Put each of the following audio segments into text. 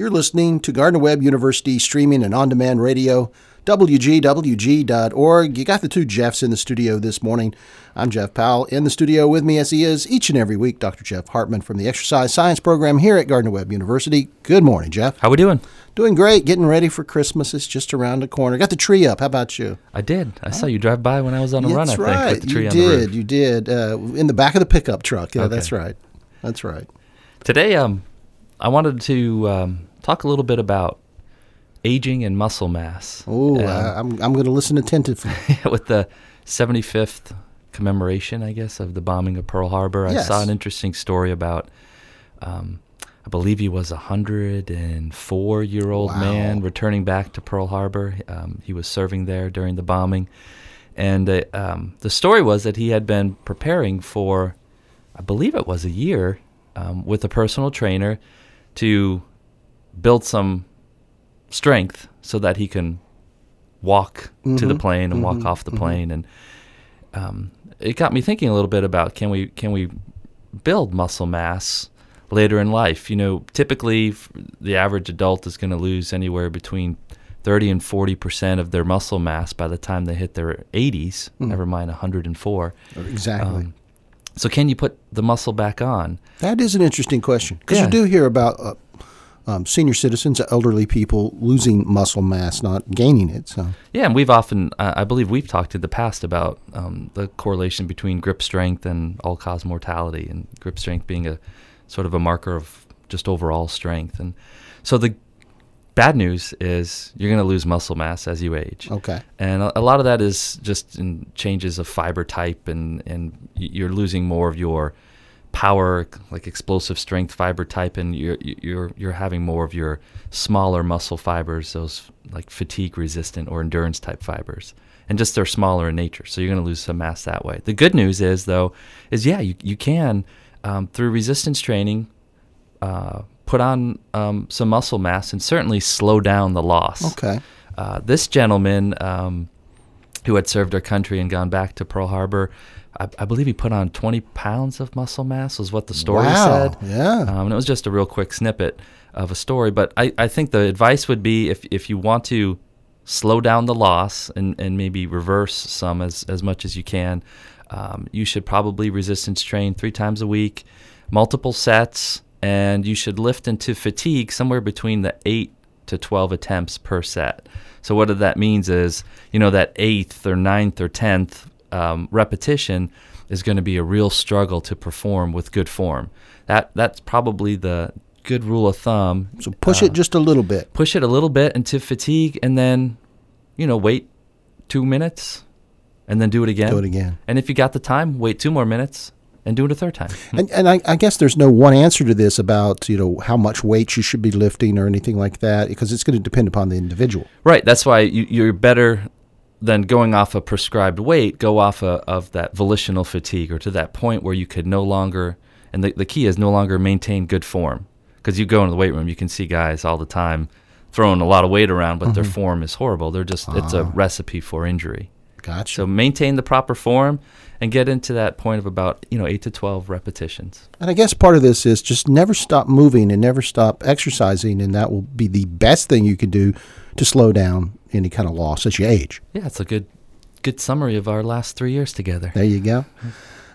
You're listening to Gardner Webb University streaming and on demand radio, WGWG.org. You got the two Jeffs in the studio this morning. I'm Jeff Powell. In the studio with me, as he is each and every week, Dr. Jeff Hartman from the Exercise Science Program here at Gardner Webb University. Good morning, Jeff. How are we doing? Doing great. Getting ready for Christmas. It's just around the corner. Got the tree up. How about you? I did. I saw you drive by when I was on a That's run. I right. think with the tree you on did. the roof. You did. Uh, in the back of the pickup truck. Yeah, Okay. that's right. That's right. Today, um, I wanted to um, talk a little bit about aging and muscle mass. Oh, Um, I'm I'm going to listen attentively. with the 75th commemoration, I guess, of the bombing of Pearl Harbor. I saw an interesting story about, um, I believe he was a 104 year old Wow. man returning back to Pearl Harbor. Um, he was serving there during the bombing. And uh, um, the story was that he had been preparing for, I believe it was a year, um, with a personal trainer to build some strength so that he can walk to the Mhm, plane and walk mhm, off the mhm. plane and um, it got me thinking a little bit about can we can we build muscle mass later in life you know typically the average adult is going to lose anywhere between 30 and 40 percent of their muscle mass by the time they hit their 80s Mm. never mind 104 exactly. Um, so can you put the muscle back on that is an interesting question because Yeah. you do hear about uh, um, senior citizens, elderly people losing muscle mass, not gaining it. So Yeah, and we've often, uh, I believe we've talked in the past about um, the correlation between grip strength and all cause mortality, and grip strength being a sort of a marker of just overall strength. And so the bad news is you're going to lose muscle mass as you age. okay, And a, a lot of that is just in changes of fiber type, and, and you're losing more of your power, like explosive strength fiber type, and you're you're you're having more of your smaller muscle fibers, those like fatigue resistant or endurance type fibers, and just they're smaller in nature. So you're going to lose some mass that way. The good news is though, is yeah, you you can um, through resistance training. Uh, put on um, some muscle mass and certainly slow down the loss. okay, Uh, this gentleman um, who had served our country and gone back to Pearl Harbor, I, I believe he put on 20 pounds of muscle mass, was what the story wow, said. yeah, Um, and it was just a real quick snippet of a story. But I, I think the advice would be if, if you want to slow down the loss and, and maybe reverse some as, as much as you can, um, you should probably resistance train three times a week, multiple sets, and you should lift into fatigue somewhere between the 8 to 12 attempts per set. So what that means is, you know, that eighth or ninth or tenth um, repetition is going to be a real struggle to perform with good form. That that's probably the good rule of thumb. so push Uh, it just a little bit. push it a little bit into fatigue, and then, you know, wait two minutes, and then do it again. Do it again. And if you got the time, wait two more minutes and do it a third time. And, and I, I guess there's no one answer to this about you know how much weight you should be lifting or anything like that because it's going to depend upon the individual. Right. That's why you, you're better than going off a prescribed weight. Go off a, of that volitional fatigue or to that point where you could no longer, and the, the key is no longer maintain good form. Because you go into the weight room, you can see guys all the time throwing a lot of weight around, but their form is horrible. They're just, it's a Ah. recipe for injury. Gotcha. So maintain the proper form and get into that point of about, you know, 8 to 12 repetitions. And I guess part of this is just never stop moving and never stop exercising, and that will be the best thing you can do to slow down any kind of loss as you age. Yeah, it's a good good summary of our last three years together. There you go.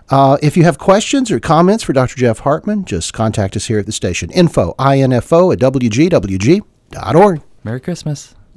Uh, if you have questions or comments for Dr. Jeff Hartman, just contact us here at the station. Info, info at wgwg.org. Merry Christmas.